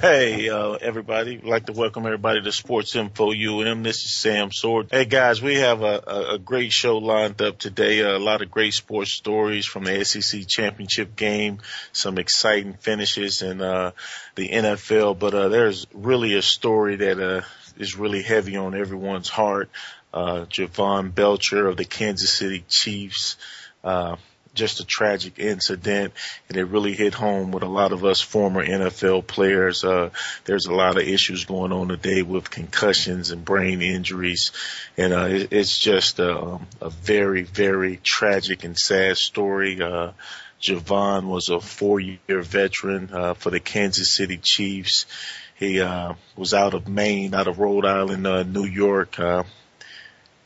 Hey, uh, everybody. I'd like to welcome everybody to Sports Info UM. This is Sam Sword. Hey, guys, we have a, a, great show lined up today. Uh, a lot of great sports stories from the SEC championship game, some exciting finishes in uh, the NFL. But uh, there's really a story that uh, is really heavy on everyone's heart. Uh, Jovan Belcher of the Kansas City Chiefs. Uh, just a tragic incident and it really hit home with a lot of us former NFL players. Uh, there's a lot of issues going on today with concussions and brain injuries. And, uh, it, it's just a, um, a very, very tragic and sad story. Uh, Jovan was a four year veteran, uh, for the Kansas City Chiefs. He, uh, was out of Maine, out of Rhode Island, uh, New York, uh,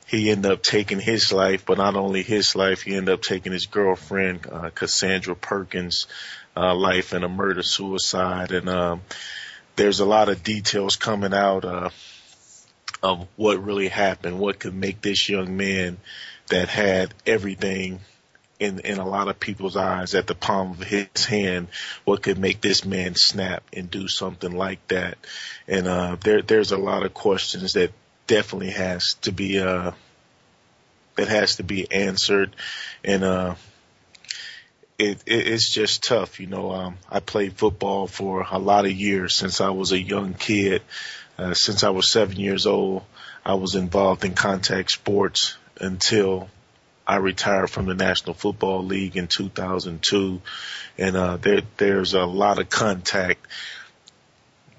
he ended up taking his life, but not only his life, he ended up taking his girlfriend, uh, Cassandra Perkins, uh, life in a murder suicide. And, um, there's a lot of details coming out, uh, of what really happened, what could make this young man that had everything in, in a lot of people's eyes at the palm of his hand, what could make this man snap and do something like that. And, uh, there, there's a lot of questions that definitely has to be, uh, that has to be answered. And, uh, it, it, it's just tough. You know, um, I played football for a lot of years since I was a young kid. Uh, since I was seven years old, I was involved in contact sports until I retired from the National Football League in 2002. And, uh, there, there's a lot of contact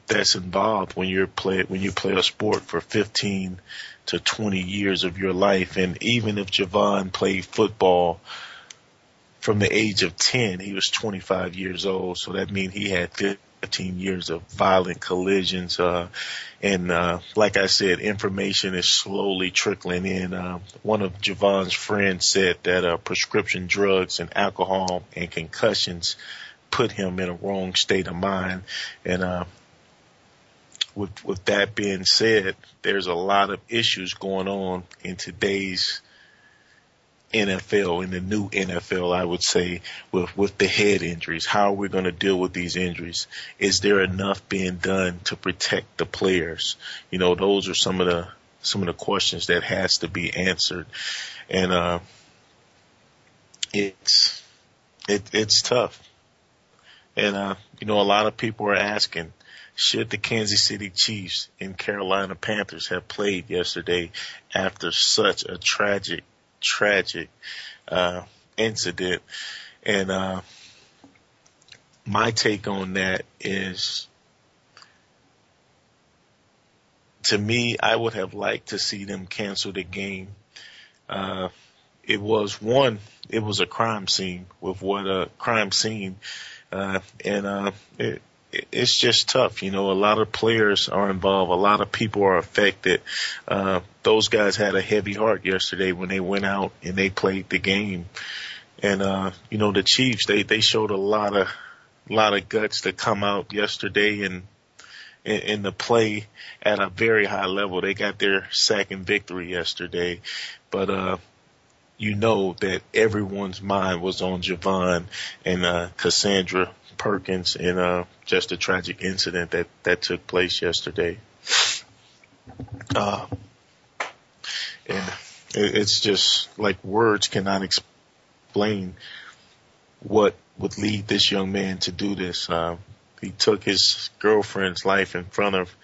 that's involved when you're play, when you play a sport for 15 to 20 years of your life. And even if Javon played football from the age of 10, he was 25 years old. So that means he had 15 years of violent collisions. Uh, and, uh, like I said, information is slowly trickling in. Uh, one of Javon's friends said that, uh, prescription drugs and alcohol and concussions put him in a wrong state of mind. And, uh, with with that being said, there's a lot of issues going on in today's NFL, in the new NFL, I would say, with, with the head injuries. How are we going to deal with these injuries? Is there enough being done to protect the players? You know, those are some of the, some of the questions that has to be answered. And, uh, it's, it, it's tough. And, uh, you know, a lot of people are asking, should the Kansas City Chiefs and Carolina Panthers have played yesterday after such a tragic, tragic, uh, incident? And, uh, my take on that is to me, I would have liked to see them cancel the game. Uh, it was one, it was a crime scene with what a crime scene, uh, and, uh, it, it's just tough. You know, a lot of players are involved. A lot of people are affected. Uh, those guys had a heavy heart yesterday when they went out and they played the game. And, uh, you know, the Chiefs, they, they showed a lot of, lot of guts to come out yesterday and, in, in the play at a very high level. They got their second victory yesterday, but, uh, you know that everyone's mind was on Javon and, uh, Cassandra Perkins in uh, just a tragic incident that that took place yesterday. Uh, and it, it's just like words cannot explain what would lead this young man to do this. Uh, he took his girlfriend's life in front of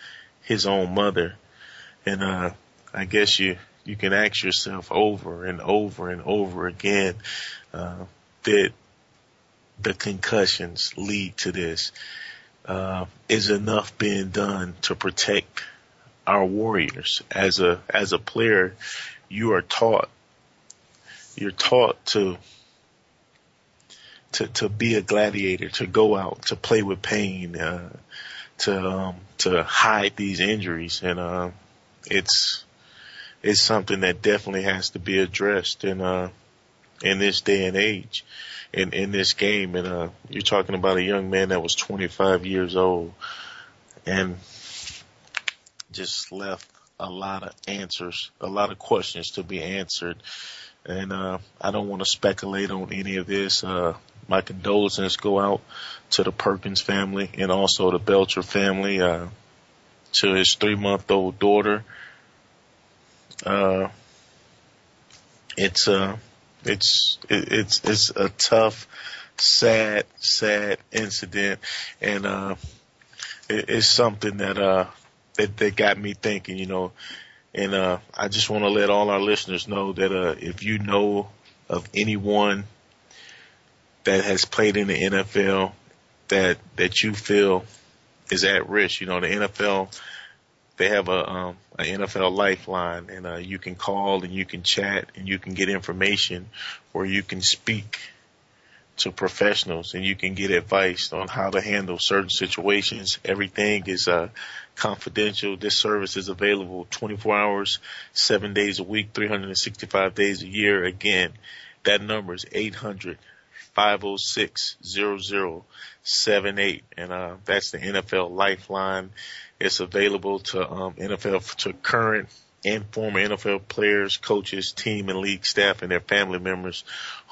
his own mother. And, uh, I guess you, you can ask yourself over and over and over again, uh, did the concussions lead to this? Uh, is enough being done to protect our warriors as a, as a player? You are taught, you're taught to to to be a gladiator, to go out, to play with pain, uh, to um, to hide these injuries, and uh, it's it's something that definitely has to be addressed in uh, in this day and age, in in this game. And uh, you're talking about a young man that was 25 years old, and just left a lot of answers, a lot of questions to be answered. And uh, I don't want to speculate on any of this. Uh, my condolences go out to the Perkins family and also the Belcher family, uh, to his three month old daughter. Uh, it's, uh, it's, it's, it's a tough, sad, sad incident. And, uh, it, it's something that, uh, that, that got me thinking, you know, and, uh, I just want to let all our listeners know that, uh, if you know of anyone that has played in the NFL that that you feel is at risk. You know, the NFL they have a um, an NFL lifeline, and uh, you can call and you can chat and you can get information, or you can speak to professionals and you can get advice on how to handle certain situations. Everything is uh, confidential. This service is available 24 hours, seven days a week, 365 days a year. Again, that number is 800 506-0078. And, uh, that's the NFL Lifeline. It's available to, um, NFL, to current and former NFL players, coaches, team and league staff and their family members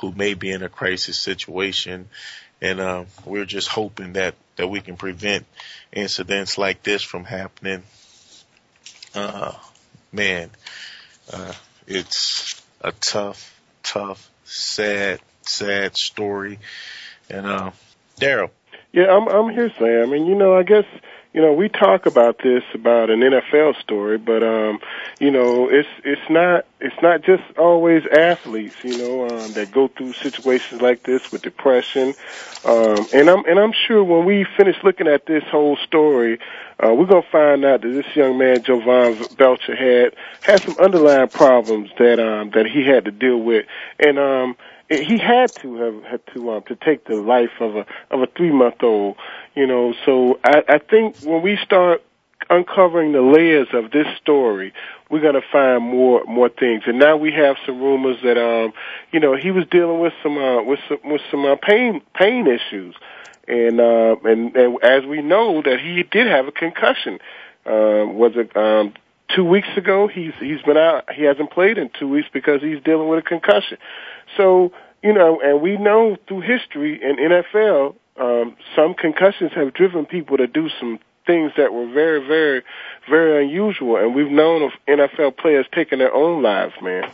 who may be in a crisis situation. And, uh, we're just hoping that, that we can prevent incidents like this from happening. Uh, man, uh, it's a tough, tough, sad sad story. And uh, Daryl. Yeah, I'm I'm here, Sam. And you know, I guess you know we talk about this about an NFL story, but um, you know, it's it's not it's not just always athletes, you know, um, that go through situations like this with depression. Um, and I'm and I'm sure when we finish looking at this whole story, uh, we're gonna find out that this young man, Jovan Belcher, had had some underlying problems that um that he had to deal with, and um he had to have had to um to take the life of a of a three month old you know so i i think when we start uncovering the layers of this story we're going to find more more things. And now we have some rumors that um you know he was dealing with some uh with some with some uh, pain pain issues. And uh and, and as we know that he did have a concussion uh was it um two weeks ago he's he's been out he hasn't played in two weeks because he's dealing with a concussion so, you know, and we know through history in NFL, um, some concussions have driven people to do some things that were very, very, very unusual. And we've known of NFL players taking their own lives, man.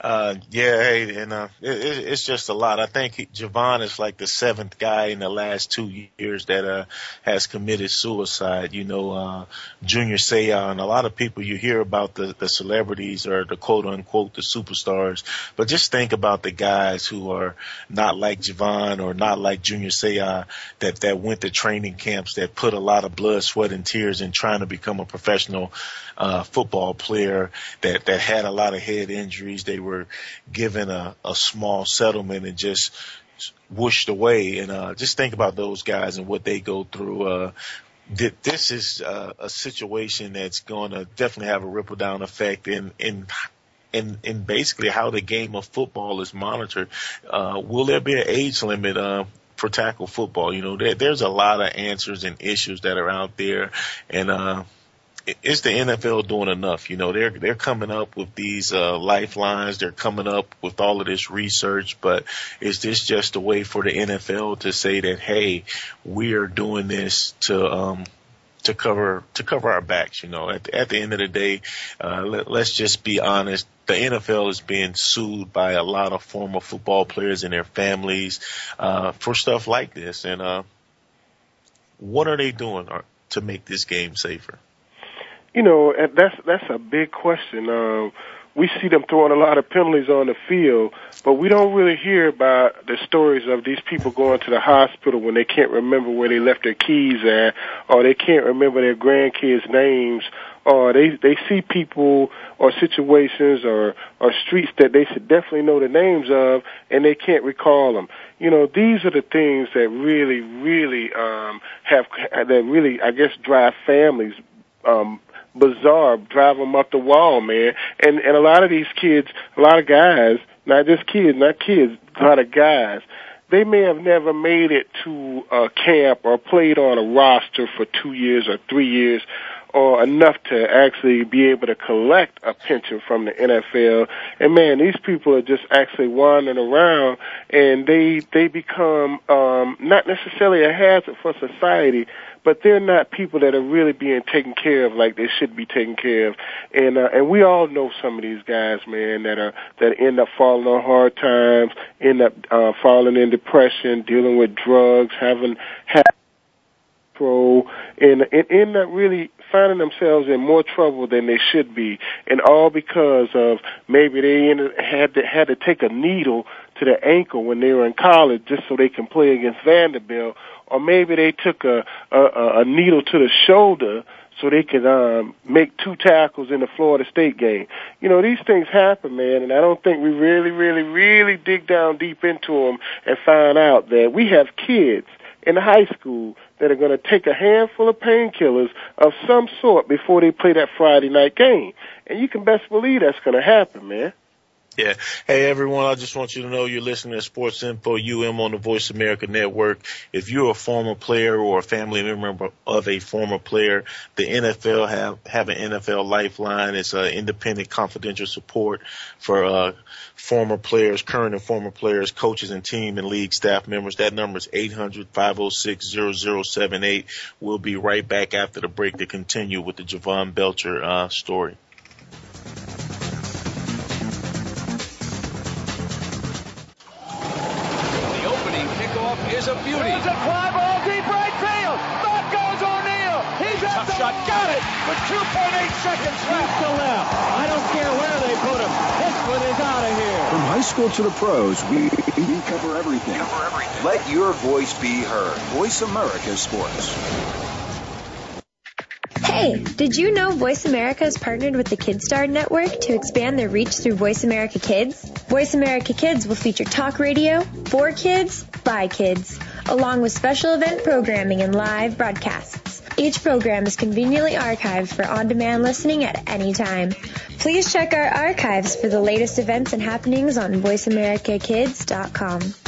Uh, yeah, hey, and, uh, it, it's just a lot. I think Jovan is like the seventh guy in the last two years that, uh, has committed suicide. You know, uh, Junior Seau and a lot of people you hear about the, the celebrities or the quote unquote the superstars, but just think about the guys who are not like Javon or not like Junior Seau that, that went to training camps that put a lot of blood, sweat and tears in trying to become a professional, uh, football player that, that had a lot of head injuries. They were given a, a small settlement and just whooshed away. And, uh, just think about those guys and what they go through. Uh, this is uh, a situation that's going to definitely have a ripple down effect in, in, in, in basically how the game of football is monitored. Uh, will there be an age limit, uh, for tackle football? You know, there, there's a lot of answers and issues that are out there. And, uh, is the NFL doing enough? You know, they're they're coming up with these uh, lifelines. They're coming up with all of this research, but is this just a way for the NFL to say that hey, we are doing this to um, to cover to cover our backs? You know, at at the end of the day, uh, let, let's just be honest. The NFL is being sued by a lot of former football players and their families uh, for stuff like this, and uh, What are they doing uh, to make this game safer? You know, that's that's a big question. Um, we see them throwing a lot of penalties on the field, but we don't really hear about the stories of these people going to the hospital when they can't remember where they left their keys at, or they can't remember their grandkids' names, or they they see people or situations or or streets that they should definitely know the names of and they can't recall them. You know, these are the things that really, really um, have that really, I guess, drive families um, bizarre, drive them up the wall, man. And and a lot of these kids, a lot of guys, not just kids, not kids, a lot of guys, they may have never made it to a camp or played on a roster for two years or three years or enough to actually be able to collect a pension from the NFL. And man, these people are just actually wandering around and they they become um not necessarily a hazard for society, but they're not people that are really being taken care of like they should be taken care of. And uh, and we all know some of these guys, man, that are that end up falling on hard times, end up uh, falling in depression, dealing with drugs, having had control, and, and end up really finding themselves in more trouble than they should be, and all because of maybe they had to had to take a needle to the ankle when they were in college just so they can play against Vanderbilt, or maybe they took a, a, a needle to the shoulder so they could um, make two tackles in the Florida State game. You know, these things happen, man, and I don't think we really, really, really dig down deep into them and find out that we have kids in high school that are going to take a handful of painkillers of some sort before they play that Friday night game. And you can best believe that's going to happen, man. Yeah. Hey everyone, I just want you to know you're listening to Sports Info UM on the Voice America Network. If you're a former player or a family member of a former player, the NFL have have an NFL Lifeline. It's an independent, confidential support for uh, former players, current and former players, coaches and team and league staff members. That number is 800-506-0078. We'll be right back after the break to continue with the Javon Belcher uh, story. Seconds left to left. I don't care where they put him. This one is out of here. From high school to the pros, we, we cover everything. Cover everything. Let your voice be heard. Voice America Sports. Hey, did you know Voice America has partnered with the KidStar Network to expand their reach through Voice America Kids? Voice America Kids will feature talk radio for kids by kids, along with special event programming and live broadcasts. Each program is conveniently archived for on-demand listening at any time. Please check our archives for the latest events and happenings on voiceamericakids.com.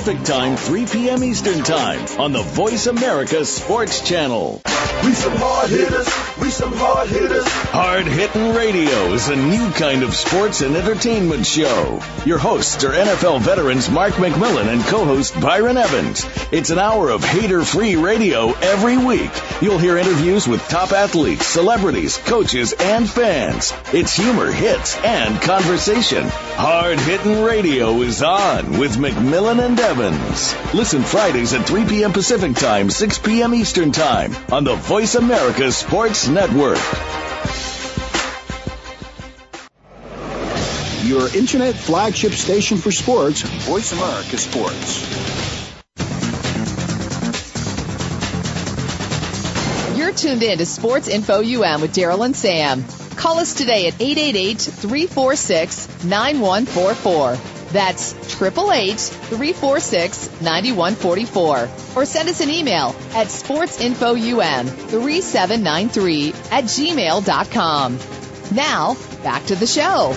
Pacific Time, 3 p.m. Eastern Time on the Voice America Sports Channel. We some hard hitters. We some hard hitters. Hard Hitting Radio is a new kind of sports and entertainment show. Your hosts are NFL veterans Mark McMillian and co-host Byron Evans. It's an hour of hater-free radio every week. You'll hear interviews with top athletes, celebrities, coaches, and fans. It's humor, hits, and conversation. Hard Hitting Radio is on with McMillian and Evans. Evans. Listen Fridays at 3 p.m. Pacific Time, 6 p.m. Eastern Time on the Voice America Sports Network. Your internet flagship station for sports, Voice America Sports. You're tuned in to Sports Info UM with Daryl and Sam. Call us today at 888 346 9144. That's 888-346-9144. Or send us an email at sportsinfoum3793 at gmail.com. Now, back to the show.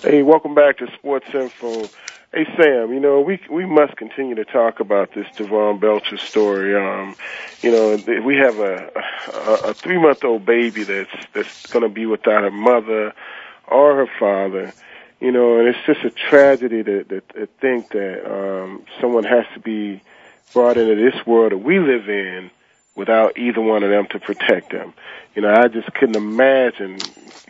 Hey, welcome back to Sports Info. Hey Sam, you know we we must continue to talk about this Devon Belcher story. Um, you know we have a a, a three month old baby that's that's going to be without her mother or her father. You know, and it's just a tragedy to, to, to think that um, someone has to be brought into this world that we live in without either one of them to protect them. You know, I just couldn't imagine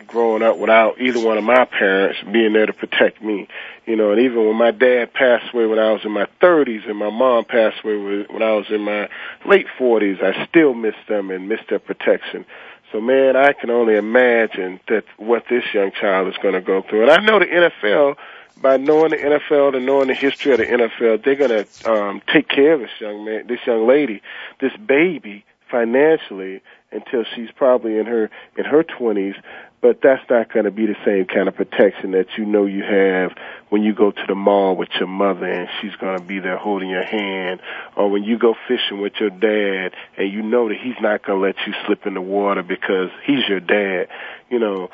growing up without either one of my parents being there to protect me. You know, and even when my dad passed away when I was in my 30s and my mom passed away when I was in my late 40s, I still miss them and miss their protection. So man, I can only imagine that what this young child is going to go through. And I know the NFL, by knowing the NFL and knowing the history of the NFL, they're going to um, take care of this young man, this young lady, this baby financially until she's probably in her in her 20s but that's not going to be the same kind of protection that you know you have when you go to the mall with your mother and she's going to be there holding your hand, or when you go fishing with your dad and you know that he's not going to let you slip in the water because he's your dad. You know,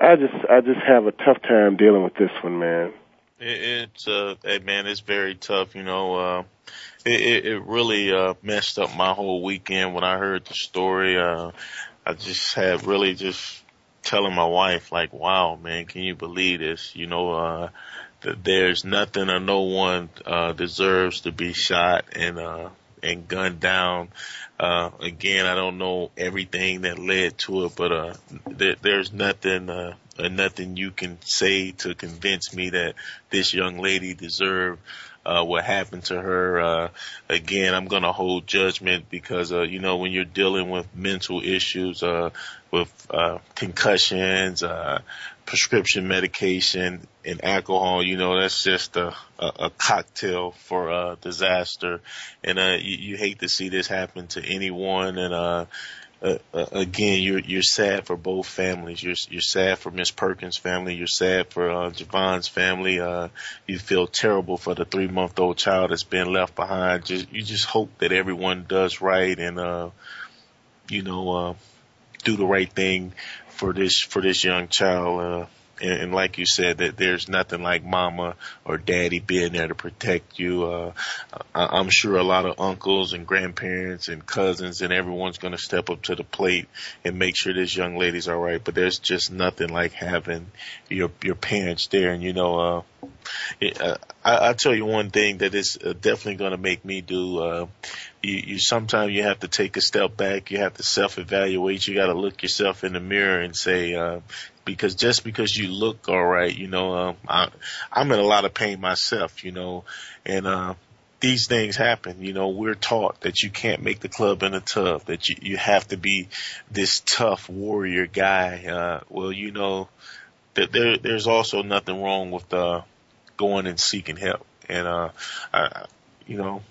I just I just have a tough time dealing with this one, man. It's uh, hey man, it's very tough. You know, uh, it it really uh messed up my whole weekend when I heard the story. Uh, I just had really just telling my wife like, wow, man, can you believe this? You know, uh, that there's nothing or no one, uh, deserves to be shot and, uh, and gunned down. Uh, again, I don't know everything that led to it, but, uh, there, there's nothing, uh, nothing you can say to convince me that this young lady deserved uh, what happened to her. Uh, again, I'm going to hold judgment because, uh, you know, when you're dealing with mental issues, uh, with, uh, concussions, uh, prescription medication and alcohol, you know, that's just a, a, a cocktail for, uh, disaster. And, uh, you, you hate to see this happen to anyone. And, uh, uh, uh, again, you're you're sad for both families. You're you're sad for Miss Perkins' family. You're sad for uh, Javon's family. Uh, you feel terrible for the three month old child that's been left behind. Just you just hope that everyone does right and uh, you know uh, do the right thing for this for this young child. Uh, and, and like you said, that there's nothing like mama or daddy being there to protect you. Uh, I, I'm sure a lot of uncles and grandparents and cousins and everyone's going to step up to the plate and make sure this young lady's all right. But there's just nothing like having your your parents there. And you know, uh, it, uh, I, I tell you one thing that is uh, definitely going to make me do. Uh, you, you sometimes you have to take a step back. You have to self evaluate. You got to look yourself in the mirror and say, uh, because just because you look all right, you know, um, I, I'm in a lot of pain myself, you know, and, uh, these things happen. You know, we're taught that you can't make the club in a tub, that you, you have to be this tough warrior guy. Uh, well, you know, that there, there's also nothing wrong with, uh, going and seeking help. And, uh, I, you know,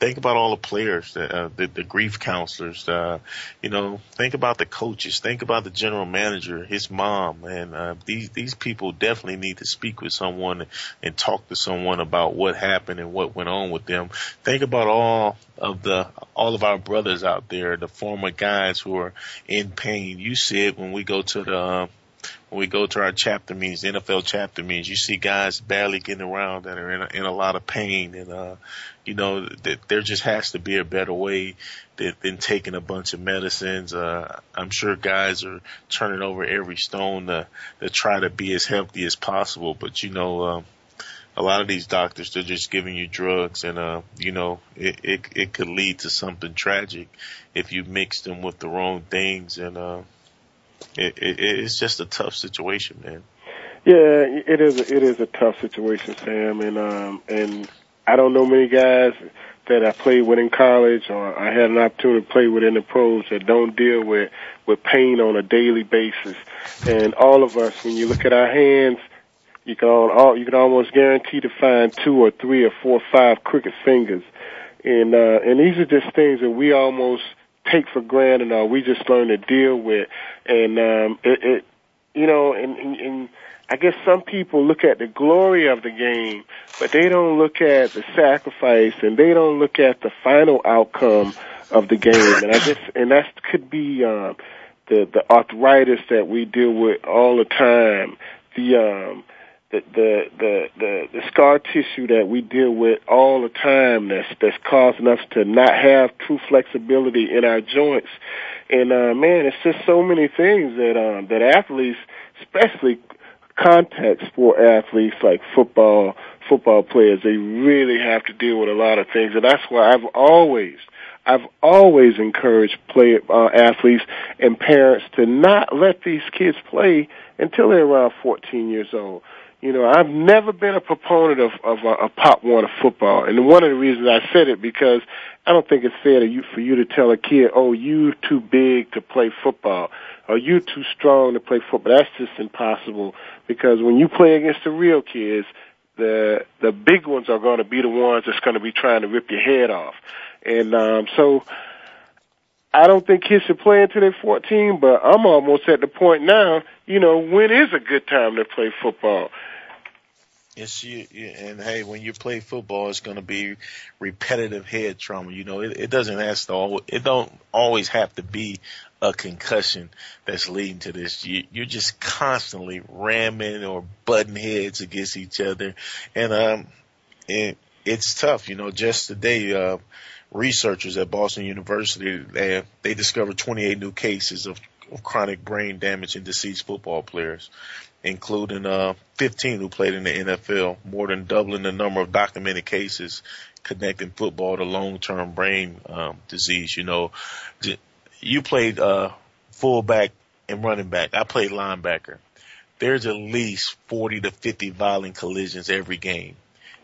think about all the players, uh, the, the grief counselors, uh, you know, think about the coaches, think about the general manager, his mom, and, uh, these, these people definitely need to speak with someone and talk to someone about what happened and what went on with them. Think about all of the, all of our brothers out there, the former guys who are in pain. You see it when we go to the, uh, when we go to our chapter meetings, NFL chapter meetings, you see guys barely getting around that are in a, in a lot of pain. And, uh, you know, that there just has to be a better way than, than taking a bunch of medicines. Uh, I'm sure guys are turning over every stone to, to try to be as healthy as possible. But, you know, um, a lot of these doctors, they're just giving you drugs and, uh, you know, it, it, it could lead to something tragic if you mix them with the wrong things. And, uh, it, it, it's just a tough situation, man. Yeah, it is. A, it is a tough situation, Sam, and um, and I don't know many guys that I played with in college or I had an opportunity to play with in the pros that don't deal with with pain on a daily basis. And all of us, when you look at our hands, you can all, you can almost guarantee to find two or three or four or five crooked fingers. And uh, and these are just things that we almost take for granted or we just learn to deal with. And um, it, it you know, and, and, and I guess some people look at the glory of the game, but they don't look at the sacrifice and they don't look at the final outcome of the game. And I guess, and that could be um, the the arthritis that we deal with all the time. The um, the, the the the the scar tissue that we deal with all the time that's that's causing us to not have true flexibility in our joints. And uh man it's just so many things that um that athletes especially contact sport athletes like football football players they really have to deal with a lot of things. And that's why I've always I've always encouraged play uh, athletes and parents to not let these kids play until they're around 14 years old you know, I've never been a proponent of of a, a Pop Warner football, and one of the reasons I said it because I don't think it's fair to you for you to tell a kid, "Oh, you too big to play football," or "You too strong to play football." That's just impossible because when you play against the real kids, the the big ones are going to be the ones that's going to be trying to rip your head off, and um, so. I don't think kids should play until they're 14, but I'm almost at the point now, you know, when is a good time to play football? It's you, and hey, when you play football, it's going to be repetitive head trauma. You know, it, it doesn't have to all, it don't always have to be a concussion that's leading to this. You, you're just constantly ramming or butting heads against each other, and um, it, it's tough. You know, just today, uh, researchers at Boston University they they discovered 28 new cases of, of chronic brain damage in deceased football players including uh, 15 who played in the NFL, more than doubling the number of documented cases connecting football to long-term brain um, disease. You know, you played uh, fullback and running back. I played linebacker. There's at least 40 to 50 violent collisions every game.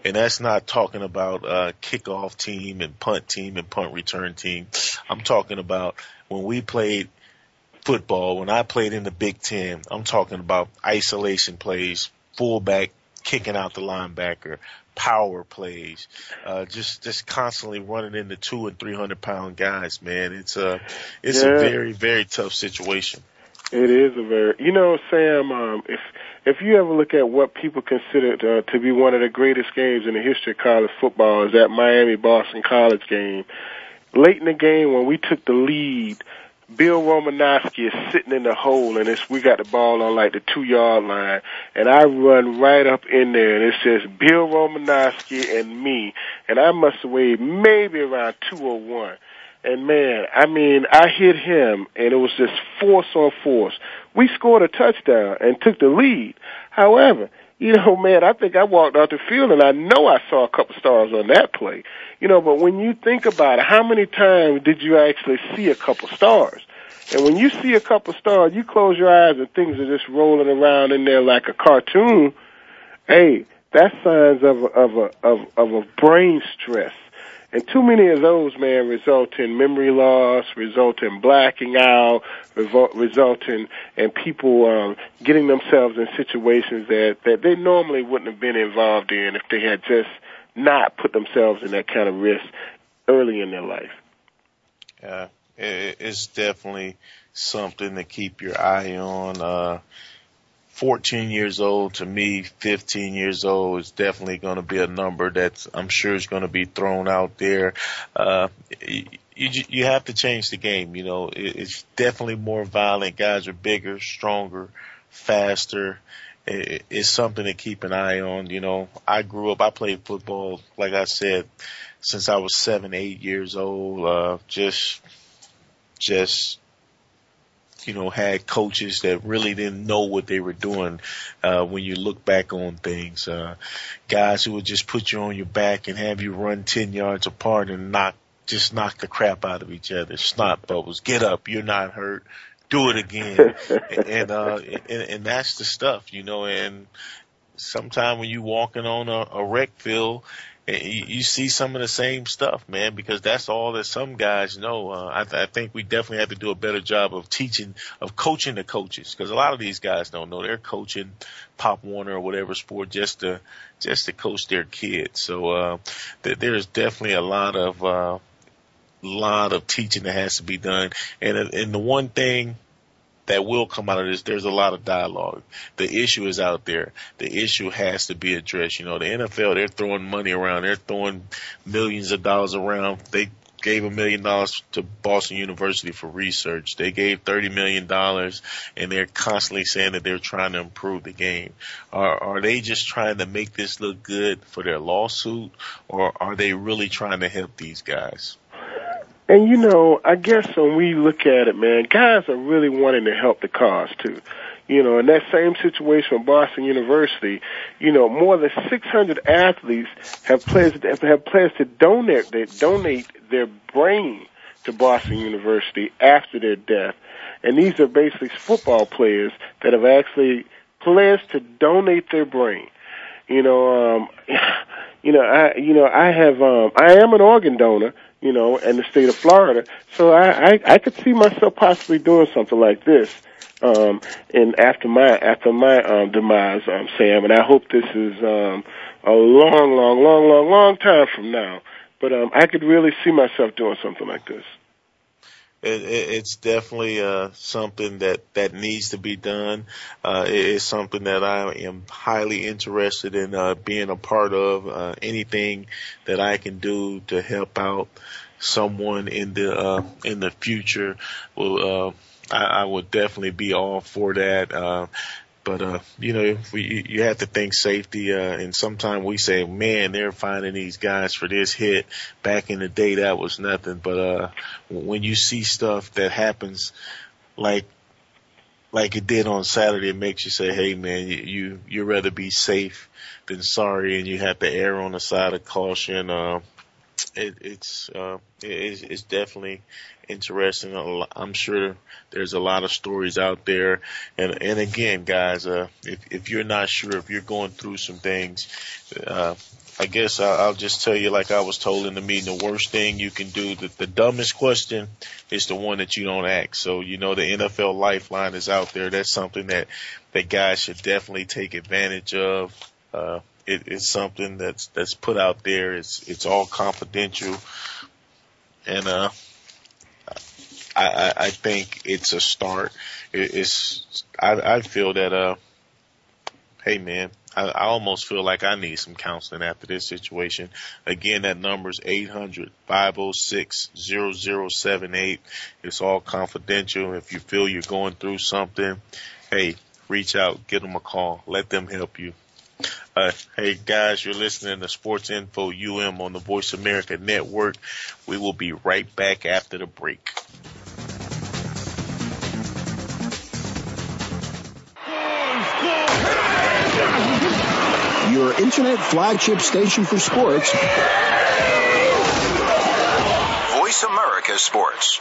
And that's not talking about uh, kickoff team and punt team and punt return team. I'm talking about when we played – football, when I played in the Big Ten, I'm talking about isolation plays, fullback kicking out the linebacker, power plays, uh, just just constantly running into two and three hundred pound guys. Man, it's a it's yeah. a very very tough situation. It is a very, you know, Sam. Um, if if you ever look at what people consider uh, to be one of the greatest games in the history of college football, is that Miami Boston College game. Late in the game, when we took the lead Bill Romanowski is sitting in the hole and it's we got the ball on like the two yard line and I run right up in there and it says Bill Romanowski and me and I must have weighed maybe around two oh one. And man, I mean, I hit him and it was just force on force. We scored a touchdown and took the lead. However, you know, man, I think I walked out the field and I know I saw a couple stars on that play. You know, but when you think about it, how many times did you actually see a couple stars? And when you see a couple stars, you close your eyes and things are just rolling around in there like a cartoon. Hey, that's signs of of a of of a brain stress. And too many of those, man, result in memory loss, result in blacking out, result in, in people um, getting themselves in situations that, that they normally wouldn't have been involved in if they had just not put themselves in that kind of risk early in their life. Yeah, it's definitely something to keep your eye on. Uh, 14 years old to me, 15 years old is definitely going to be a number that I'm sure is going to be thrown out there. Uh, you, you have to change the game. You know, it's definitely more violent. Guys are bigger, stronger, faster. It's something to keep an eye on. You know, I grew up, I played football, like I said, since I was seven, eight years old. Uh, just, just you know, had coaches that really didn't know what they were doing. Uh, when you look back on things, uh, guys who would just put you on your back and have you run 10 yards apart and knock, just knock the crap out of each other. Snot bubbles. Get up. You're not hurt. Do it again. and, uh, and, and that's the stuff, you know, and sometime when you walking on a, a rec field, you see some of the same stuff, man, because that's all that some guys know. Uh, I, th- I think we definitely have to do a better job of teaching, of coaching the coaches, because a lot of these guys don't know they're coaching Pop Warner or whatever sport just to just to coach their kids. So uh, th- there's definitely a lot of uh, lot of teaching that has to be done, and and the one thing that will come out of this. There's a lot of dialogue. The issue is out there. The issue has to be addressed. You know, the NFL, they're throwing money around. They're throwing millions of dollars around. They gave a million dollars to Boston University for research. They gave thirty million dollars, and they're constantly saying that they're trying to improve the game. Are are they just trying to make this look good for their lawsuit, or are they really trying to help these guys? And you know, I guess when we look at it, man, guys are really wanting to help the cause too. You know, in that same situation with Boston University, you know, more than 600 athletes have pledged have pledged to donate they donate their brain to Boston University after their death. And these are basically football players that have actually pledged to donate their brain. You know, um you know, I you know, I have um I am an organ donor, you know, in the state of Florida. So I I, I could see myself possibly doing something like this um, and after my after my um, demise, um, Sam, and I hope this is um, a long, long, long, long, long time from now. But um, I could really see myself doing something like this. It, it, it's definitely uh, something that that needs to be done. Uh, it is something that I am highly interested in uh, being a part of. Uh, anything that I can do to help out someone in the uh, in the future. Uh, I, I would definitely be all for that. Uh, but uh, you know, we you have to think safety. Uh, and sometimes we say, man, they're finding these guys for this hit. Back in the day, that was nothing. But uh, when you see stuff that happens, like like it did on Saturday, it makes you say, hey, man, you you you rather be safe than sorry, and you have to err on the side of caution. Uh, it, it's uh, it, it's definitely interesting. I'm sure there's a lot of stories out there. And, and again, guys, uh, if, if you're not sure, if you're going through some things, uh, I guess I'll, I'll just tell you, like I was told in the meeting, the worst thing you can do, the, the dumbest question is the one that you don't ask. So, you know, the NFL lifeline is out there. That's something that, that guys should definitely take advantage of. Uh, it, it's something that's, that's put out there. It's, it's all confidential. And, uh, I, I, think it's a start. it's I, I feel that uh, hey man, I, I almost feel like I need some counseling after this situation. Again, that number is 800-506-0078. It's all confidential. If you feel you're going through something, hey, reach out, give them a call, let them help you. Uh, hey guys, you're listening to Sports Info UM on the Voice America Network. We will be right back after the break. your internet flagship station for sports. Voice America Sports.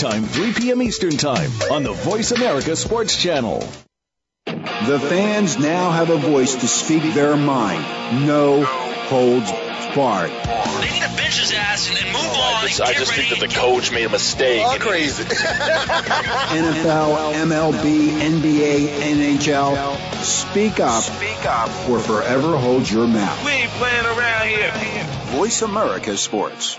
Time, 3 p.m. Eastern Time on the Voice America Sports Channel. The fans now have a voice to speak their mind. No holds barred. They need to bench his ass and, and move on. I just, I just think that the coach made a mistake. Oh, crazy. NFL, MLB, NBA, NHL. Speak up. Speak up. Or forever hold your mouth. We ain't playing around here. Voice America Sports.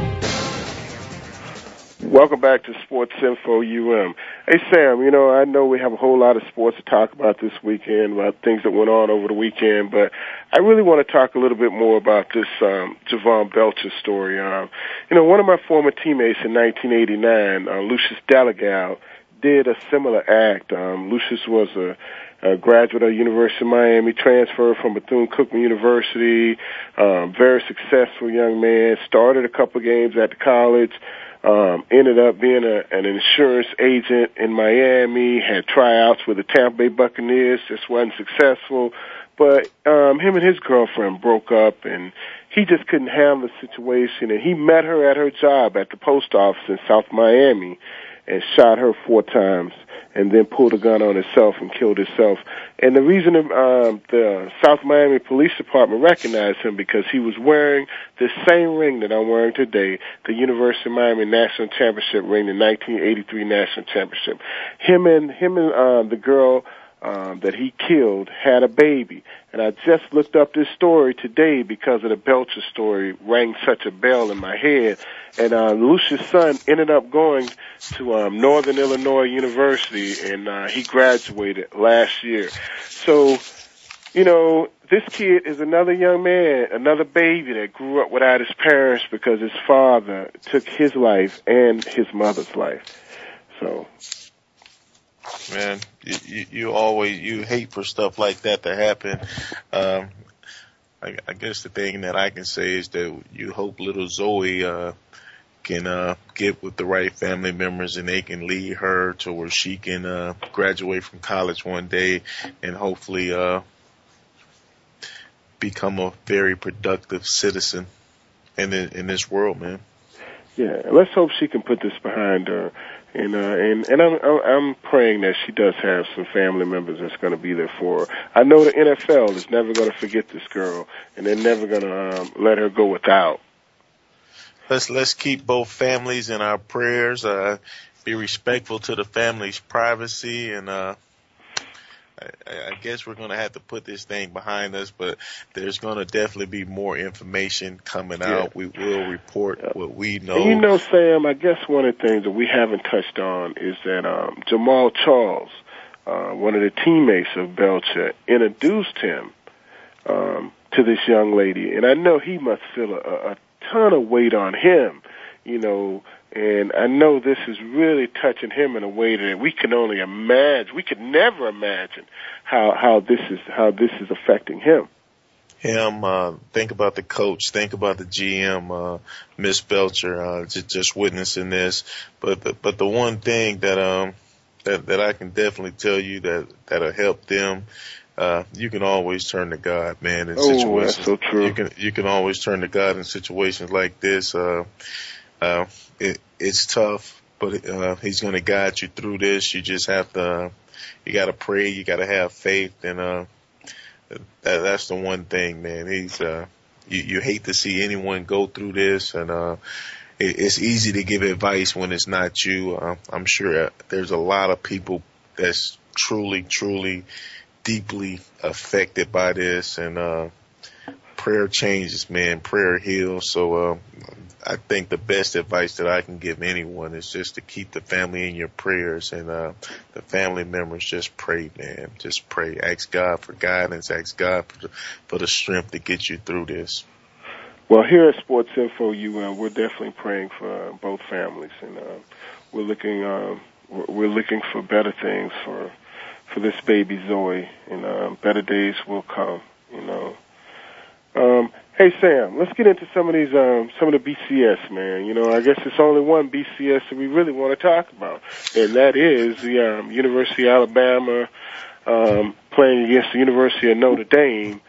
Welcome back to Sports Info UM. Hey Sam, you know I know we have a whole lot of sports to talk about this weekend, about things that went on over the weekend, but I really want to talk a little bit more about this um, Jovan Belcher story. Um, you know, one of my former teammates in 1989, uh, Lucius Delegal, did a similar act. Um, Lucius was a a graduate of University of Miami, transferred from Bethune-Cookman University, um, very successful young man, started a couple games at the college, um, ended up being a, an insurance agent in Miami, had tryouts with the Tampa Bay Buccaneers, just wasn't successful. But um, him and his girlfriend broke up, and he just couldn't handle the situation. And he met her at her job at the post office in South Miami, and shot her four times and then pulled a gun on himself and killed himself. And the reason um, the South Miami Police Department recognized him because he was wearing the same ring that I'm wearing today, the University of Miami National Championship ring, the 1983 National Championship. Him and him and uh, the girl um, that he killed had a baby. And I just looked up this story today because of the Belcher story rang such a bell in my head. And uh, Lucius' son ended up going to um, Northern Illinois University, and uh, he graduated last year. So, you know, this kid is another young man, another baby that grew up without his parents because his father took his life and his mother's life. So man. You, you, always you hate for stuff like that to happen. Um, I, I guess the thing that I can say is that you hope little Zoe uh, can uh, get with the right family members and they can lead her to where she can uh, graduate from college one day and hopefully uh, become a very productive citizen in in this world, man. Yeah, let's hope she can put this behind her and uh, and and I'm I'm praying that she does have some family members that's going to be there for her. I know the NFL is never going to forget this girl, and they're never going to um, let her go without. Let's let's keep both families in our prayers. Uh, be respectful to the family's privacy, and uh, I, I guess we're going to have to put this thing behind us, but there's going to definitely be more information coming yeah. out. We will report yeah. what we know. And you know, Sam, I guess one of the things that we haven't touched on is that um, Jamaal Charles, uh, one of the teammates of Belcher, introduced him um, to this young lady, and I know he must feel a, a ton of weight on him, you know, and I know this is really touching him in a way that we can only imagine. We could never imagine how how this is how this is affecting him. Him, uh, think about the coach, think about the GM, uh, Miss Belcher, uh, just, just witnessing this. But the, but the one thing that um that that I can definitely tell you that that'll help them uh, you can always turn to God, man, in oh, situations. That's so true. You can you can always turn to God in situations like this. Uh, uh, it, it's tough, but uh, he's going to guide you through this. You just have to, you got to pray, you got to have faith, and uh, that, that's the one thing, man. He's uh, you, you hate to see anyone go through this, and uh, it, it's easy to give advice when it's not you. Uh, I'm sure there's a lot of people that's truly, truly, deeply affected by this, and uh, prayer changes, man. Prayer heals. So uh, I think the best advice that I can give anyone is just to keep the family in your prayers and uh the family members just pray, man. Just pray. Ask God for guidance. Ask God for the, for the strength to get you through this. Well, here at Sports Info UM, we're definitely praying for uh, both families, and uh, we're looking uh, we're looking for better things for for this baby Zoe, and uh, better days will come. You know. Um, Hey Sam, let's get into some of these um some of the BCS, man. You know, I guess it's only one BCS that we really want to talk about, and that is the um, University of Alabama um, playing against the University of Notre Dame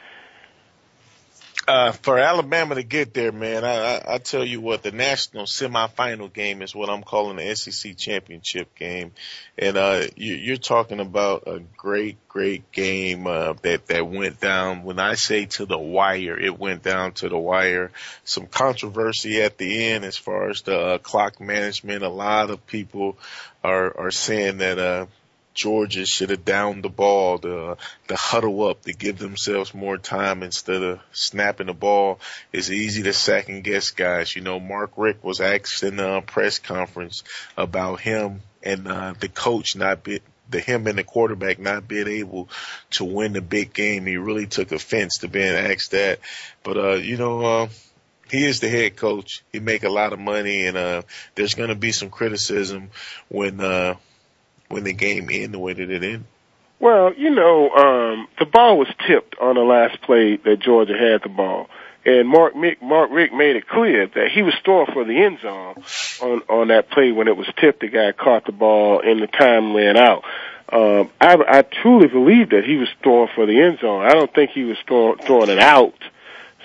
uh, for Alabama to get there, man, I, I, I tell you what, the national semifinal game is what I'm calling the SEC championship game, and uh, you, you're talking about a great, great game uh, that that went down. When I say to the wire, it went down to the wire. Some controversy at the end as far as the uh, clock management. A lot of people are are saying that uh, Georgia should have downed the ball, the the huddle up to give themselves more time instead of snapping the ball. It's easy to second guess guys. You know, Mark Richt was asked in the press conference about him and uh, the coach not be, the him and the quarterback not being able to win the big game. He really took offense to being asked that. But uh, you know, uh, he is the head coach. He make a lot of money, and uh, there's going to be some criticism when uh, when the game ended the way that it ended. Well, you know, um, the ball was tipped on the last play that Georgia had the ball. And Mark Mick, Mark Richt made it clear that he was throwing for the end zone on on that play when it was tipped. The guy caught the ball and the time ran out. Um, I, I truly believe that he was throwing for the end zone. I don't think he was throwing, throwing it out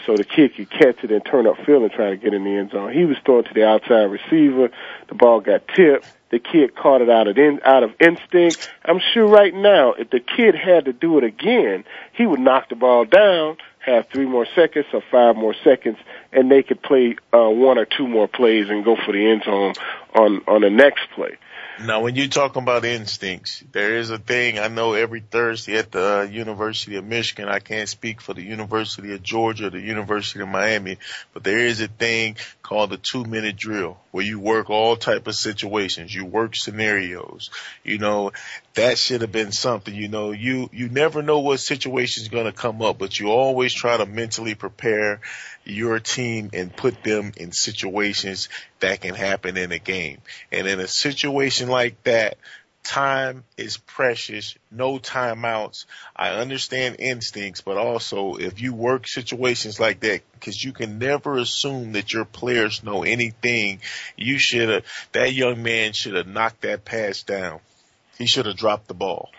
so the kid could catch it and turn up field and try to get in the end zone. He was throwing to the outside receiver. The ball got tipped. The kid caught it out of in, out of instinct. I'm sure right now, if the kid had to do it again, he would knock the ball down, have three more seconds or five more seconds, and they could play uh, one or two more plays and go for the end zone on on the next play. Now, when you talk about instincts, there is a thing I know every Thursday at the uh, University of Michigan. I can't speak for the University of Georgia or the University of Miami, but there is a thing called the two minute drill where you work all type of situations. You work scenarios. You know, that should have been something, you know, you, you never know what situation is going to come up, but you always try to mentally prepare your team and put them in situations that can happen in a game. And in a situation like that, time is precious, no timeouts. I understand instincts, but also if you work situations like that, because you can never assume that your players know anything, you should have, that young man should have knocked that pass down. He should have dropped the ball.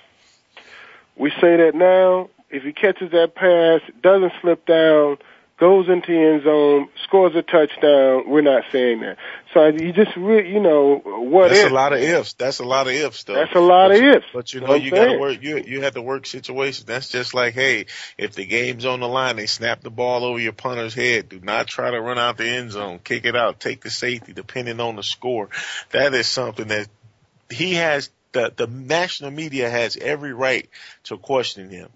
We say that now. If he catches that pass, doesn't slip down, goes into the end zone, scores a touchdown. We're not saying that. So you just really, you know, what That's if? a lot of ifs. That's a lot of ifs, though. That's a lot but of ifs. But you know, you got to saying. work. You you have to work situations. That's just like, hey, if the game's on the line, they snap the ball over your punter's head. Do not try to run out the end zone. Kick it out. Take the safety, depending on the score. That is something that he has. The the national media has every right to question him.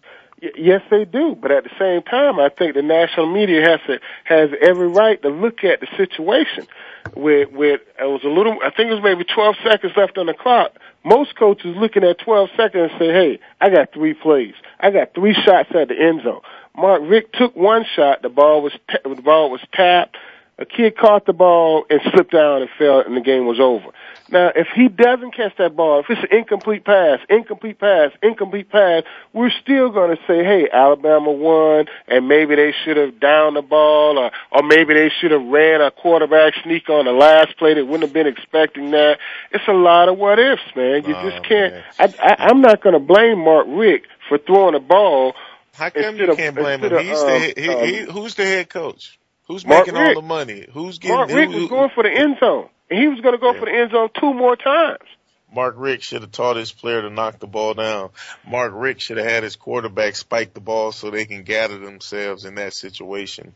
Yes, they do. But at the same time, I think the national media has to, has every right to look at the situation. Where where it was a little, I think it was maybe 12 seconds left on the clock. Most coaches looking at 12 seconds and say, "Hey, I got three plays. I got three shots at the end zone." Mark Richt took one shot. The ball was ta- the ball was tapped. A kid caught the ball and slipped down and fell, and the game was over. Now, if he doesn't catch that ball, if it's an incomplete pass, incomplete pass, incomplete pass, we're still going to say, hey, Alabama won, and maybe they should have downed the ball, or, or maybe they should have ran a quarterback sneak on the last play. They wouldn't have been expecting that. It's a lot of what ifs, man. You just can't. I, I, I'm not going to blame Mark Richt for throwing the ball. How come you can't blame him? He's um, the he, um, he, who's the head coach? Who's Mark making Richt. all the money? Who's getting? Mark Richt who- was going for the end zone, and he was going to go for the end zone two more times. Mark Richt should have taught his player to knock the ball down. Mark Richt should have had his quarterback spike the ball so they can gather themselves in that situation.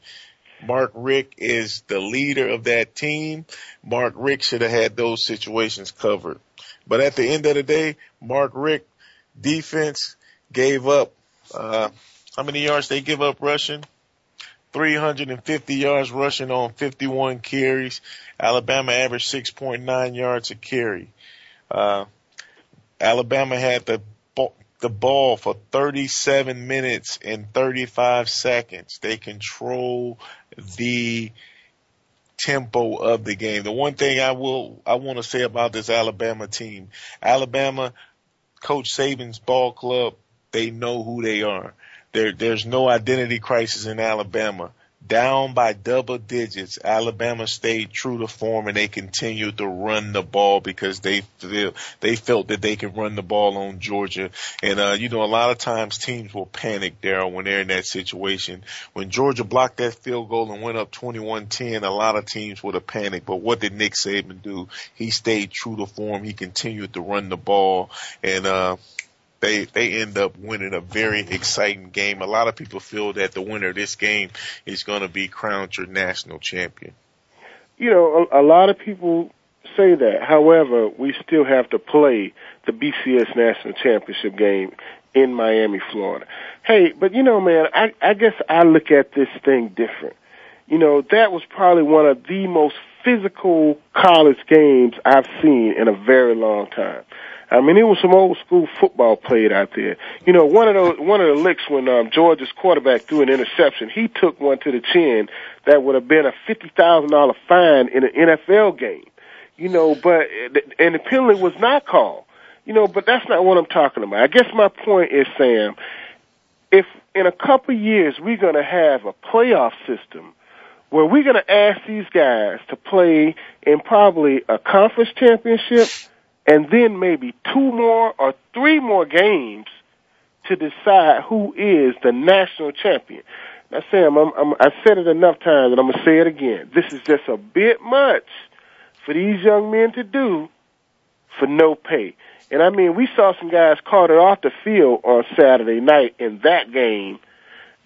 Mark Richt is the leader of that team. Mark Richt should have had those situations covered. But at the end of the day, Mark Richt defense gave up, uh, how many yards they give up rushing? 350 yards rushing on 51 carries. Alabama averaged 6.9 yards a carry. Uh, Alabama had the the ball for 37 minutes and 35 seconds. They control the tempo of the game. The one thing I will I want to say about this Alabama team, Alabama Coach Saban's ball club, they know who they are. There there's no identity crisis in Alabama. Down by double digits, Alabama stayed true to form and they continued to run the ball because they feel they felt that they could run the ball on Georgia. And uh, you know, a lot of times teams will panic, Daryl, when they're in that situation. When Georgia blocked that field goal and went up 21-10, a lot of teams would have panicked. But what did Nick Saban do? He stayed true to form. He continued to run the ball, and uh, they they end up winning a very exciting game. A lot of people feel that the winner of this game is going to be crowned your national champion. you know, a, a lot of people say that. However, we still have to play the BCS National Championship game in Miami, Florida. Hey, but you know, man, I, I guess I look at this thing different. You know, that was probably one of the most physical college games I've seen in a very long time. I mean, it was some old school football played out there. You know, one of those, one of the licks when um, Georgia's quarterback threw an interception, he took one to the chin that would have been a fifty thousand dollar fine in an NFL game. You know, but and the penalty was not called. You know, but that's not what I'm talking about. I guess my point is, Sam, if in a couple of years we're going to have a playoff system where we're going to ask these guys to play in probably a conference championship and then maybe two more or three more games to decide who is the national champion. Now, Sam, I'm, I'm, I said it enough times, and I'm gonna say it again. This is just a bit much for these young men to do for no pay. And I mean, we saw some guys carted off the field on Saturday night in that game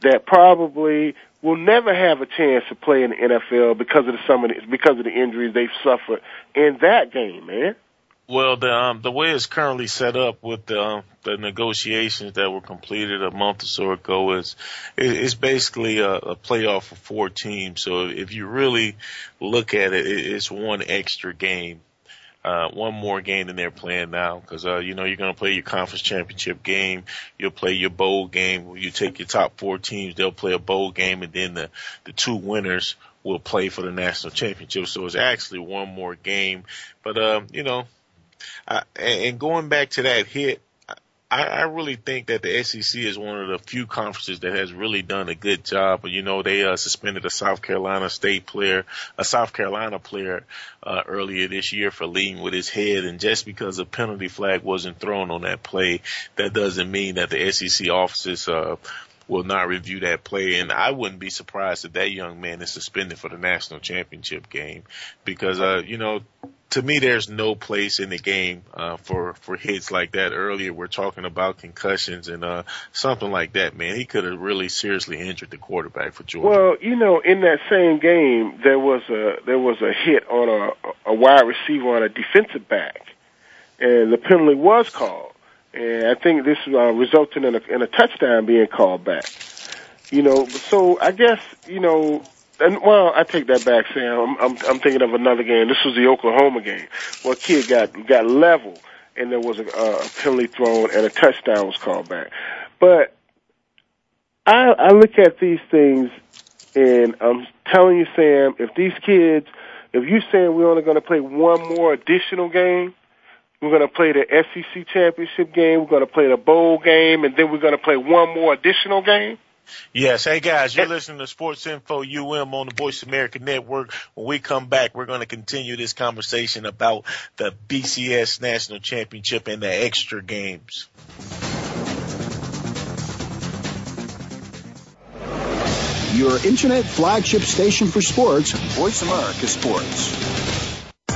that probably will never have a chance to play in the NFL because of the some of the, because of the injuries they've suffered in that game, man. Well, the um, the way it's currently set up with the um, the negotiations that were completed a month or so ago is it's basically a, a playoff for four teams. So if you really look at it, it's one extra game, uh, one more game than they're playing now. Because uh, you know you're going to play your conference championship game, you'll play your bowl game. You take your top four teams, they'll play a bowl game, and then the the two winners will play for the national championship. So it's actually one more game. But um, you know uh, and going back to that hit, I, I really think that the SEC is one of the few conferences that has really done a good job. You know, they uh, suspended a South Carolina State player, a South Carolina player uh, earlier this year for leading with his head, and just because a penalty flag wasn't thrown on that play, that doesn't mean that the SEC offices uh, will not review that play. And I wouldn't be surprised if that young man is suspended for the national championship game because, uh, you know, to me, there's no place in the game uh, for for hits like that. Earlier, we're talking about concussions and uh, something like that. Man, he could have really seriously injured the quarterback for Georgia. Well, you know, in that same game, there was a there was a hit on a a wide receiver on a defensive back, and the penalty was called. And I think this uh, resulted in a, in a touchdown being called back. You know, so I guess you know and well, I take that back, Sam. I'm, I'm, I'm thinking of another game. This was the Oklahoma game a kid got got level, and there was a, a penalty thrown and a touchdown was called back. But I, I look at these things, and I'm telling you, Sam, if these kids, if you're saying we're only going to play one more additional game, we're going to play the SEC championship game, we're going to play the bowl game, and then we're going to play one more additional game Yes. Hey guys, you're listening to Sports Info UM on the Voice America Network. When we come back, we're going to continue this conversation about the BCS National Championship and the extra games. Your internet flagship station for sports, Voice America Sports.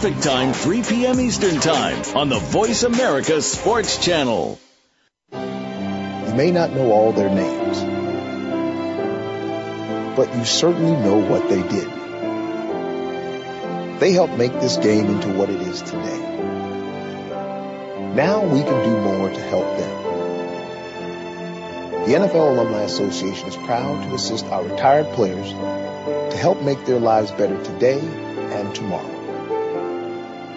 Pacific Time, 3 p.m. Eastern Time on the Voice America Sports Channel. You may not know all their names, but you certainly know what they did. They helped make this game into what it is today. Now we can do more to help them. The NFL Alumni Association is proud to assist our retired players to help make their lives better today and tomorrow.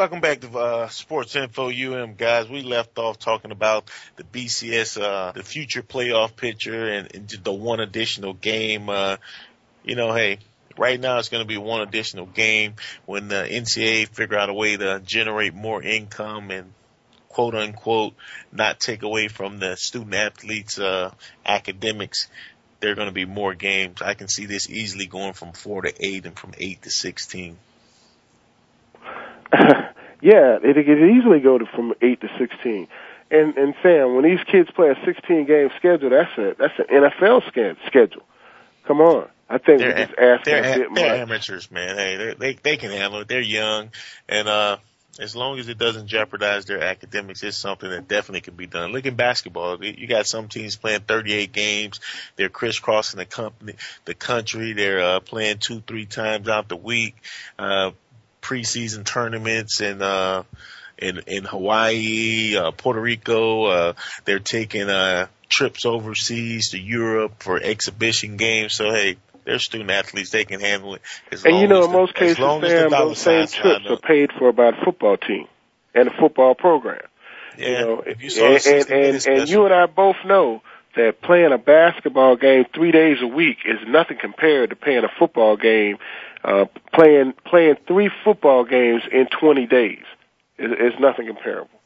Welcome back to uh, Sports Info UM, guys. We left off talking about the BCS, uh, the future playoff picture, and, and the one additional game. Uh, you know, hey, right now it's going to be one additional game when the NCAA figure out a way to generate more income and quote unquote not take away from the student athletes uh academics there are going to be more games i can see this easily going from 4 to 8 and from 8 to 16 yeah, it could easily go to from eight to sixteen. And and Sam, when these kids play a sixteen game schedule, that's a that's an NFL schedule. Come on. I think they're, we're just asking they're, a bit they're much. amateurs, man. Hey, they they can handle it. They're young, and uh, as long as it doesn't jeopardize their academics, it's something that definitely can be done. Look at basketball. You got some teams playing 38 games. They're crisscrossing the company, the country. They're uh, playing two, three times out the week. Uh, preseason tournaments in uh in in Hawaii, uh, Puerto Rico. Uh, they're taking uh trips overseas to Europe for exhibition games. So hey, they're student athletes; they can handle it. As And you know, in the- most as cases, as the those same trips are paid for by the football team and the football program. Yeah, you know, if you saw and, and, and, and you and I both know that playing a basketball game three days a week is nothing compared to playing a football game, uh, playing playing three football games in 20 days. Is is nothing comparable.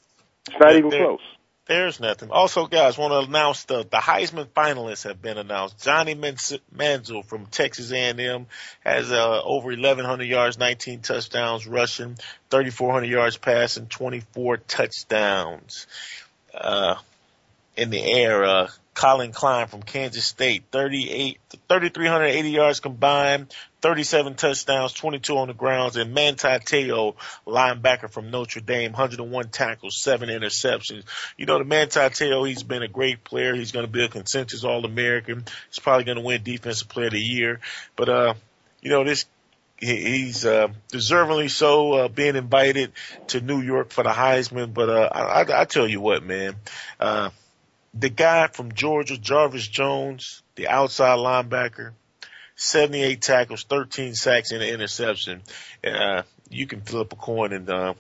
It's not even there- close. There's nothing. Also, guys, want to announce the the Heisman finalists have been announced. Johnny Manziel from Texas A&M has uh, over 1,100 yards, 19 touchdowns rushing, 3,400 yards passing, 24 touchdowns. Uh, in the air, uh, Collin Klein from Kansas State, 38, 3,380 yards combined, 37 touchdowns, 22 on the grounds, and Manti Te'o, linebacker from Notre Dame, 101 tackles, seven interceptions. You know, the Manti Te'o, he's been a great player. He's going to be a consensus All-American. He's probably going to win Defensive Player of the Year. But, uh, you know, this, he's, uh, deservingly so, uh, being invited to New York for the Heisman. But, uh, I, I, I tell you what, man, uh, the guy from Georgia, Jarvis Jones, the outside linebacker, 78 tackles, 13 sacks, and an interception. Uh, you can flip a coin and, uh,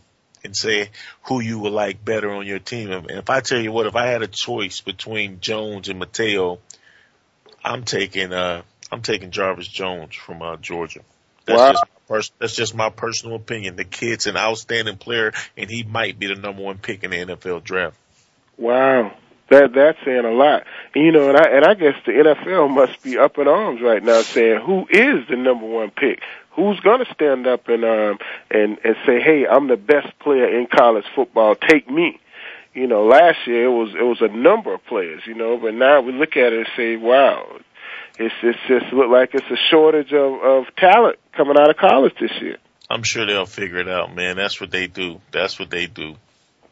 and say who you would like better on your team. And if I tell you what, if I had a choice between Jones and Mateo, I'm taking, uh, I'm taking Jarvis Jones from, uh, Georgia. That's Wow. just my pers- that's just my personal opinion. The kid's an outstanding player and he might be the number one pick in the NFL draft. Wow. That that's saying a lot. You know, and I and I guess the NFL must be up in arms right now saying who is the number one pick? Who's gonna stand up and um and, and say, Hey, I'm the best player in college football, take me. You know, last year it was it was a number of players, you know, but now we look at it and say, Wow, it's it's just look like it's a shortage of, of talent coming out of college this year. I'm sure they'll figure it out, man. That's what they do. That's what they do.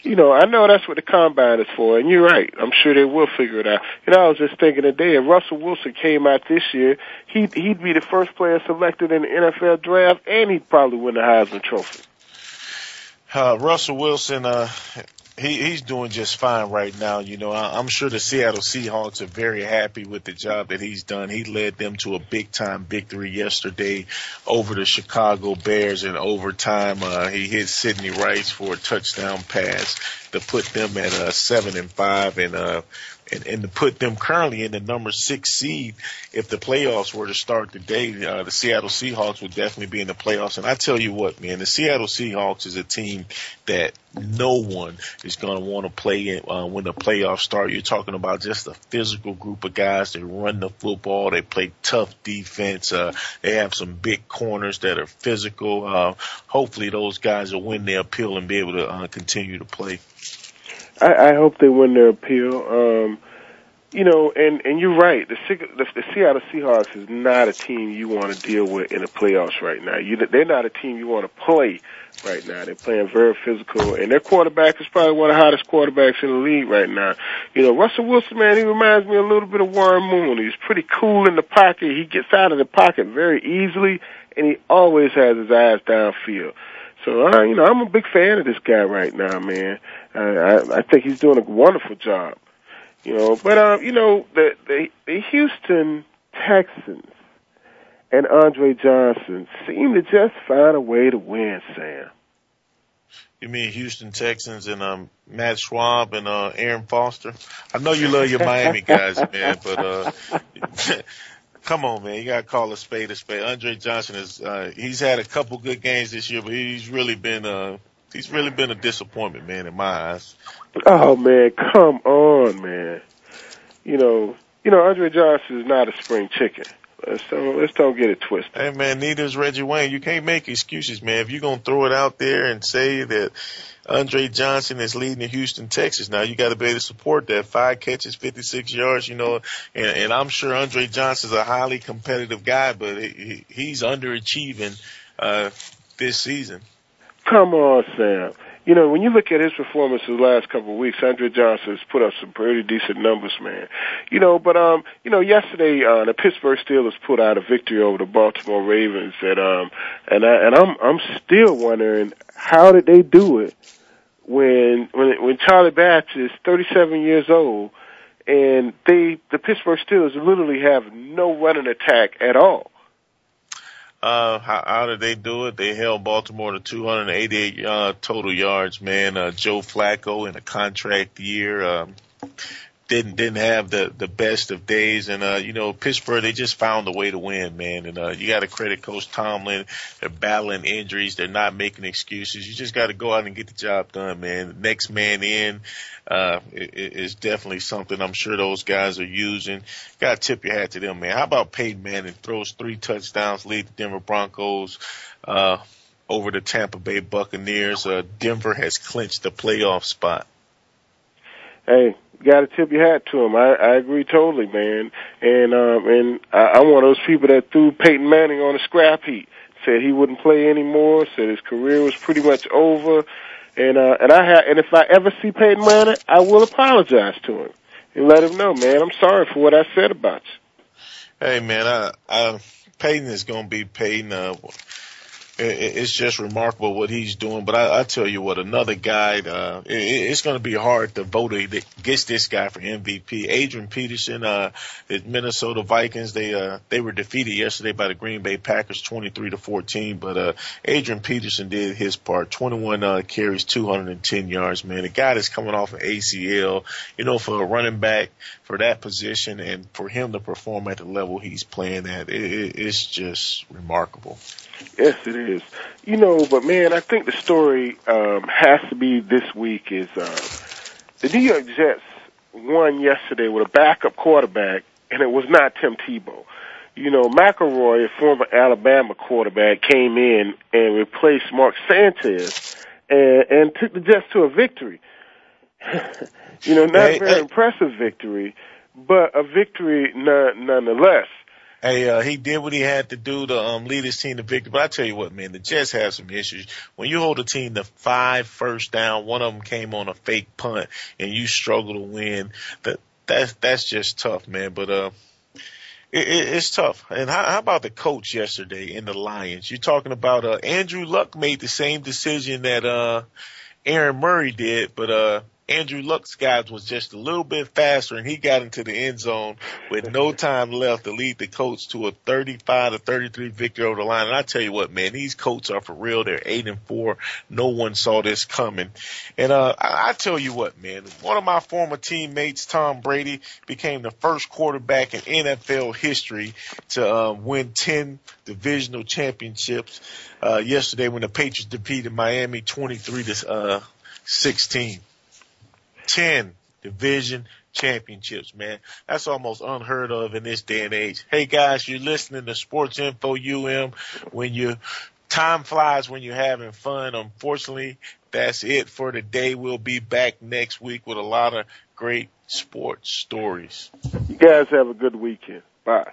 You know, I know that's what the combine is for, and you're right. I'm sure they will figure it out. You know, I was just thinking today, if Russell Wilson came out this year, he'd he'd be the first player selected in the NFL draft, and he'd probably win the Heisman Trophy. Uh, Russell Wilson, uh, he, he's doing just fine right now. You know, I, I'm sure the Seattle Seahawks are very happy with the job that he's done. He led them to a big time victory yesterday over the Chicago Bears in overtime. Uh, he hit Sidney Rice for a touchdown pass to put them at, uh, seven and five and, uh, and, and to put them currently in the number six seed. If the playoffs were to start today, uh, the Seattle Seahawks would definitely be in the playoffs. And I tell you what, man, the Seattle Seahawks is a team that no one is going to want to play in, uh, when the playoffs start. You're talking about just a physical group of guys that run the football. They play tough defense. Uh, they have some big corners that are physical. Uh, hopefully those guys will win their appeal and be able to uh, continue to play. I, I hope they win their appeal. Um, you know, and and you're right. The, the the Seattle Seahawks is not a team you want to deal with in the playoffs right now. You they're not a team you want to play right now. They're playing very physical, and their quarterback is probably one of the hottest quarterbacks in the league right now. You know, Russell Wilson, man, he reminds me a little bit of Warren Moon. He's pretty cool in the pocket. He gets out of the pocket very easily, and he always has his eyes downfield. So, uh, you know, I'm a big fan of this guy right now, man. Uh, I, I think he's doing a wonderful job. You know, but um, you know, the the, the Houston Texans and Andre Johnson seem to just find a way to win, Sam. You mean Houston Texans and um Matt Schaub and uh Arian Foster? I know you love your Miami guys, man, but uh come on, man, you gotta call a spade a spade. Andre Johnson is uh he's had a couple good games this year, but he's really been uh he's really been a disappointment, man, in my eyes. Oh man, come on, man. You know, you know, Andre Johnson is not a spring chicken. Let's don't, let's don't get it twisted. Hey man, neither is Reggie Wayne. You can't make excuses, man. If you're gonna throw it out there and say that Andre Johnson is leading the Houston Texans, now you got to be able to support that. Five catches, 56 yards, you know, and, and I'm sure Andre Johnson's a highly competitive guy, but he, he's underachieving uh, this season. Come on, Sam you know, when you look at his performance the last couple of weeks, Andre Johnson has put up some pretty decent numbers, man. You know, but um, you know, yesterday uh, the Pittsburgh Steelers put out a victory over the Baltimore Ravens, and um, and I, and I'm I'm still wondering how did they do it when when when Charlie Batch is 37 years old, and they the Pittsburgh Steelers literally have no running attack at all. Uh, how, how did they do it? They held Baltimore to 288 uh, total yards, man. Uh, Joe Flacco in a contract year. Um, didn't didn't have the the best of days, and uh, you know Pittsburgh they just found a way to win, man. And uh, you got to credit Coach Tomlin. They're battling injuries, they're not making excuses. You just got to go out and get the job done, man. Next man in uh, is definitely something I'm sure those guys are using. Got to tip your hat to them, man. How about Peyton Manning throws three touchdowns, lead the Denver Broncos. Uh, over the Tampa Bay Buccaneers. Uh, Denver has clinched the playoff spot. Hey, got to tip your hat to him. I, I agree totally, man. And um, and I, I'm one of those people that threw Peyton Manning on a scrap heap. Said he wouldn't play anymore. Said his career was pretty much over. And uh, and I ha- and if I ever see Peyton Manning, I will apologize to him and let him know, man. I'm sorry for what I said about you. Hey, man, I, I Peyton is gonna be Peyton. Uh, it's just remarkable what he's doing. But I, I tell you what, another guy, uh, it, it's going to be hard to vote gets this guy for MVP. Adrian Peterson, uh, the Minnesota Vikings, they, uh, they were defeated yesterday by the Green Bay Packers 23 to 14. But, uh, Adrian Peterson did his part, 21, uh, carries, 210 yards, man. A guy that's coming off an ACL, you know, for a running back for that position and for him to perform at the level he's playing at, it, it's just remarkable. Yes, it is. You know, but man, I think the story um, has to be this week is uh, the New York Jets won yesterday with a backup quarterback, and it was not Tim Tebow. You know, McElroy, a former Alabama quarterback, came in and replaced Mark Sanchez and, and took the Jets to a victory. you know, not a very impressive victory, but a victory nonetheless. Hey, uh, he did what he had to do to um, lead his team to victory. But I tell you what, man, the Jets have some issues. When you hold a team to five first down, one of them came on a fake punt, and you struggle to win. That that's that's just tough, man. But uh, it, it, it's tough. And how, how about the coach yesterday in the Lions? You're talking about uh, Andrew Luck made the same decision that uh, Aaron Murray did, but uh, Andrew Luck's guys was just a little bit faster and he got into the end zone with no time left to lead the Colts to a 35 to 33 victory over the line. And I tell you what, man, these Colts are for real. They're eight and four. No one saw this coming. And, uh, I, I tell you what, man, one of my former teammates, Tom Brady, became the first quarterback in NFL history to, uh, win 10 divisional championships, uh, yesterday when the Patriots defeated Miami 23 to, uh, 16. 10 division championships, man. That's almost unheard of in this day and age. Hey guys, you're listening to Sports Info UM when you time flies when you're having fun. Unfortunately, that's it for today. We'll be back next week with a lot of great sports stories. You guys have a good weekend. Bye.